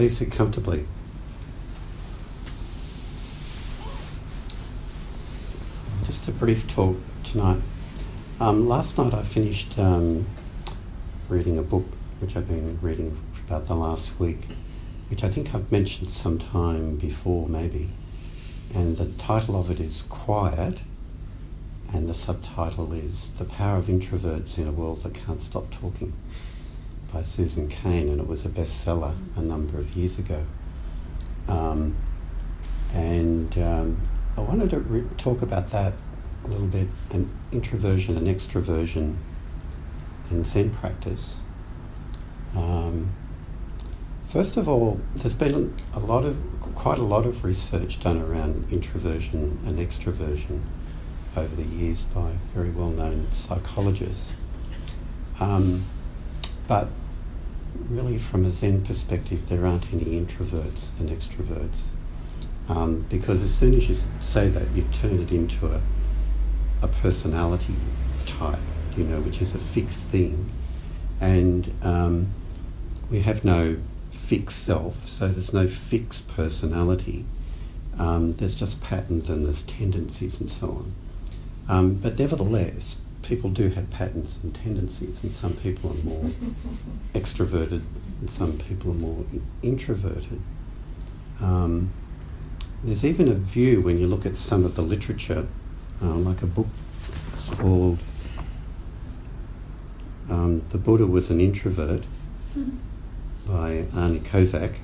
Please sit comfortably. Just a brief talk tonight. Um, last night I finished um, reading a book which I've been reading for about the last week, which I think I've mentioned some time before, maybe. And the title of it is Quiet, and the subtitle is The Power of Introverts in a World That Can't Stop Talking by Susan Cain, and it was a bestseller a number of years ago. Um, and um, I wanted to re- talk about that a little bit, and introversion and extroversion in Zen practice. Um, first of all, there's been a lot of, quite a lot of research done around introversion and extroversion over the years by very well-known psychologists. Um, but really, from a Zen perspective, there aren't any introverts and extroverts. Um, because as soon as you say that, you turn it into a, a personality type, you know, which is a fixed thing. And um, we have no fixed self, so there's no fixed personality. Um, there's just patterns and there's tendencies and so on. Um, but nevertheless, people do have patterns and tendencies, and some people are more extroverted and some people are more introverted. Um, there's even a view when you look at some of the literature, uh, like a book called um, The Buddha Was an Introvert by Arnie Kozak,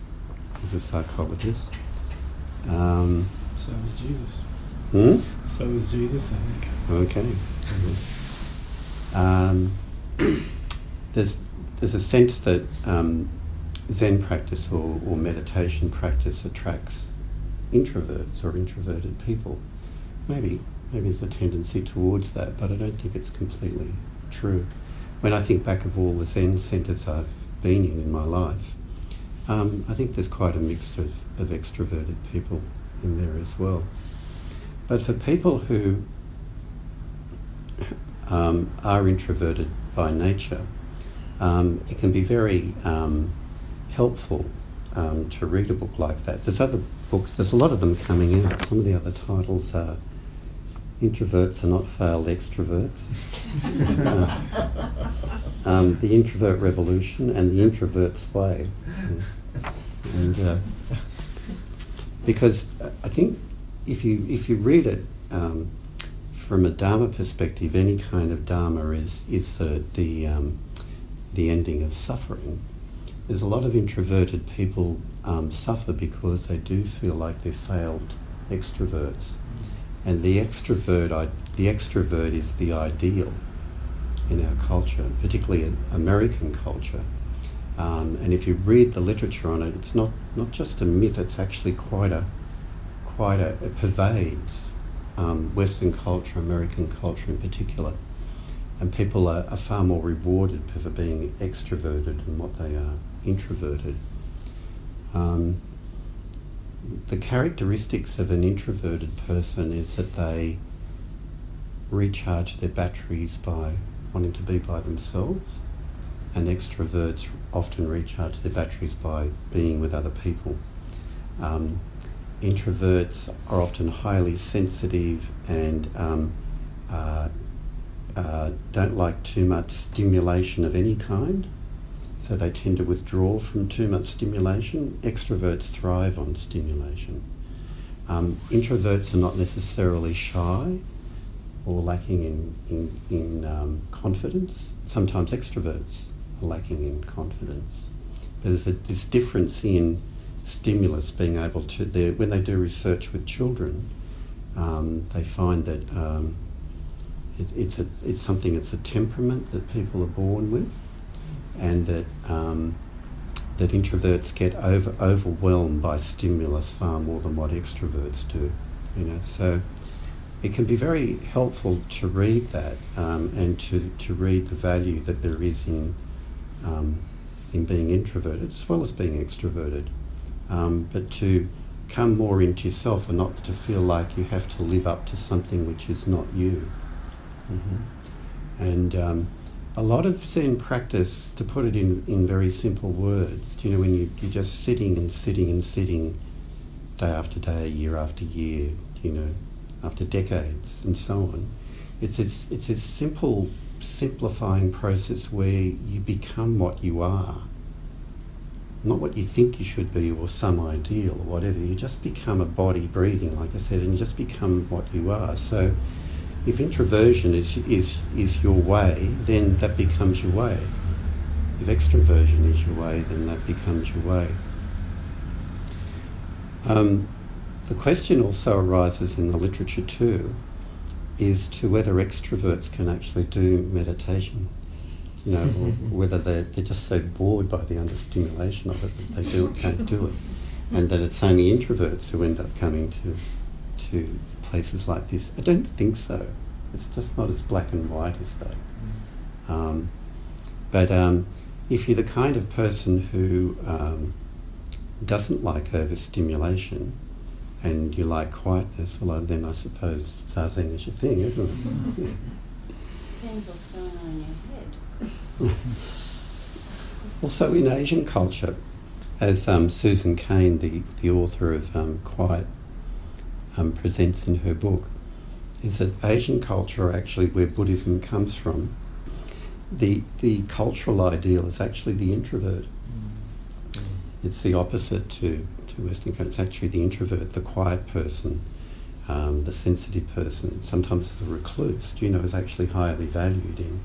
who's a psychologist. Um, so was Jesus. Hmm? So was Jesus, I think. Okay. Um, there's there's a sense that um, Zen practice or, or meditation practice attracts introverts or introverted people. Maybe maybe there's a tendency towards that, but I don't think it's completely true. When I think back of all the Zen centres I've been in in my life, um, I think there's quite a mix of, of extroverted people in there as well. But for people who um, are introverted by nature, um, it can be very um, helpful um, to read a book like that. There's other books, there's a lot of them coming out. Some of the other titles are Introverts Are Not Failed Extroverts, uh, um, The Introvert Revolution, and The Introvert's Way. And uh, because I think if you if you read it um, from a Dharma perspective, any kind of Dharma is is the the um, the ending of suffering. There's a lot of introverted people um, suffer because they do feel like they're failed extroverts, and the extrovert the extrovert is the ideal in our culture, particularly American culture. Um, and if you read the literature on it, it's not, not just a myth, it's actually quite a, quite a, it pervades um, Western culture, American culture in particular. And people are, are, far more rewarded for being extroverted than what they are introverted. Um, the characteristics of an introverted person is that they recharge their batteries by wanting to be by themselves, and extroverts often recharge their batteries by being with other people. Um, introverts are often highly sensitive and um, uh, uh, don't like too much stimulation of any kind, so they tend to withdraw from too much stimulation. Extroverts thrive on stimulation. Um, introverts are not necessarily shy or lacking in, in, in um, confidence. Sometimes extroverts are lacking in confidence. But there's a, this difference in stimulus being able to, when they do research with children, um, they find that um, it, it's, a, it's something, it's a temperament that people are born with, and that, um, that introverts get over, overwhelmed by stimulus far more than what extroverts do. You know, so it can be very helpful to read that um, and to, to read the value that there is in, um, in being introverted as well as being extroverted um, but to come more into yourself and not to feel like you have to live up to something which is not you. Mm-hmm. And um, a lot of Zen practice, to put it in, in very simple words, you know, when you, you're just sitting and sitting and sitting day after day, year after year, you know, after decades and so on, it's, it's, it's a simple, simplifying process where you become what you are. Not what you think you should be or some ideal or whatever. You just become a body breathing, like I said, and you just become what you are. So if introversion is, is, is your way, then that becomes your way. If extroversion is your way, then that becomes your way. Um, the question also arises in the literature too, is to whether extroverts can actually do meditation. You know, or whether they're, they're just so bored by the understimulation of it that they do, can't do it. And that it's only introverts who end up coming to to places like this? I don't think so. It's just not as black and white as that. Um, but um, if you're the kind of person who um, doesn't like overstimulation and you like quietness, well, then I suppose zazen is your thing, isn't it? Depends what's going on in your head. also, in Asian culture, as um, Susan Cain, the, the author of um, Quiet, um, presents in her book, is that Asian culture, actually where Buddhism comes from, the, the cultural ideal is actually the introvert. It's the opposite to, to Western culture. It's actually the introvert, the quiet person, um, the sensitive person. Sometimes the recluse, you know, is actually highly valued in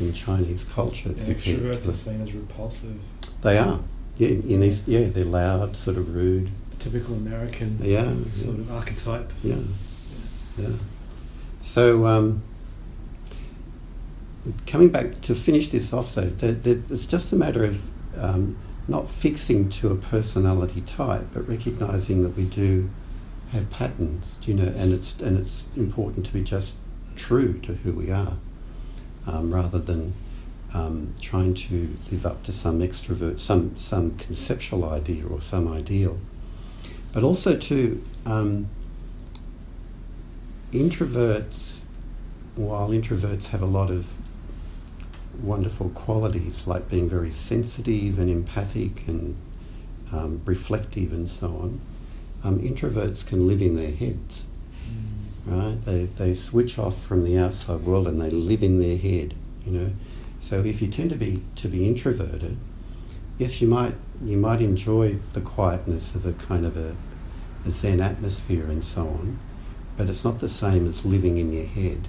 in Chinese culture. Yeah, compared extroverts to- are seen as repulsive. They are. Yeah, in East, yeah, they're loud, sort of rude. The typical American Yeah, sort yeah. of archetype. Yeah, yeah. So, um, coming back to finish this off, though, that, that it's just a matter of um, not fixing to a personality type, but recognizing that we do have patterns, you know, and it's and it's important to be just true to who we are, um, rather than um, trying to live up to some extrovert, some some conceptual idea or some ideal, but also to um, introverts, while introverts have a lot of wonderful qualities like being very sensitive and empathic and um, reflective and so on, um, introverts can live in their heads, right? They, they switch off from the outside world and they live in their head, you know. So if you tend to be to be introverted, yes, you might you might enjoy the quietness of a kind of a, a Zen atmosphere and so on, but it's not the same as living in your head.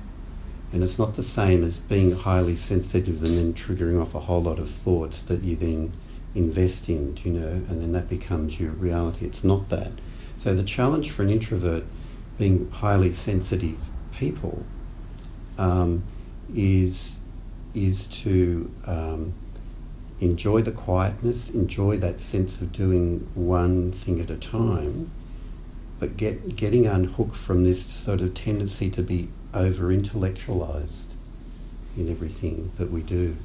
And it's not the same as being highly sensitive and then triggering off a whole lot of thoughts that you then invest in, you know, and then that becomes your reality. It's not that. So the challenge for an introvert being highly sensitive people um, is is to um, enjoy the quietness, enjoy that sense of doing one thing at a time, but get getting unhooked from this sort of tendency to be over intellectualized in everything that we do.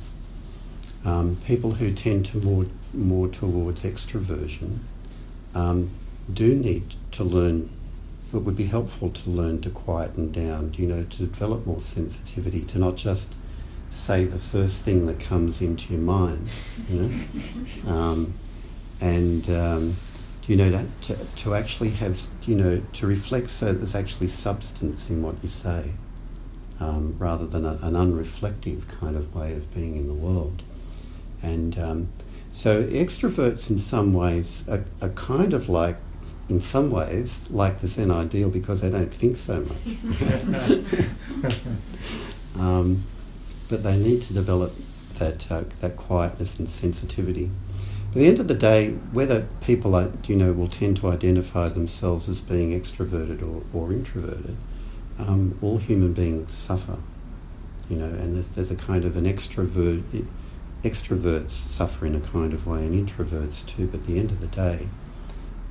Um, people who tend to more more towards extroversion um, do need to learn. It would be helpful to learn to quieten down. You know, to develop more sensitivity, to not just say the first thing that comes into your mind. You know, um, and um, you know that to, to actually have you know to reflect so there's actually substance in what you say um, rather than a, an unreflective kind of way of being in the world and um, so extroverts in some ways are, are kind of like in some ways like the Zen ideal because they don't think so much um, but they need to develop that uh, that quietness and sensitivity at the end of the day, whether people are, you know will tend to identify themselves as being extroverted or, or introverted, um, all human beings suffer, you know, and there's, there's a kind of an extrovert, extroverts suffer in a kind of way, and introverts too. But at the end of the day,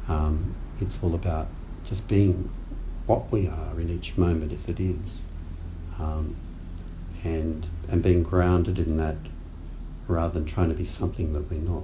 um, it's all about just being what we are in each moment as it is, um, and and being grounded in that rather than trying to be something that we're not.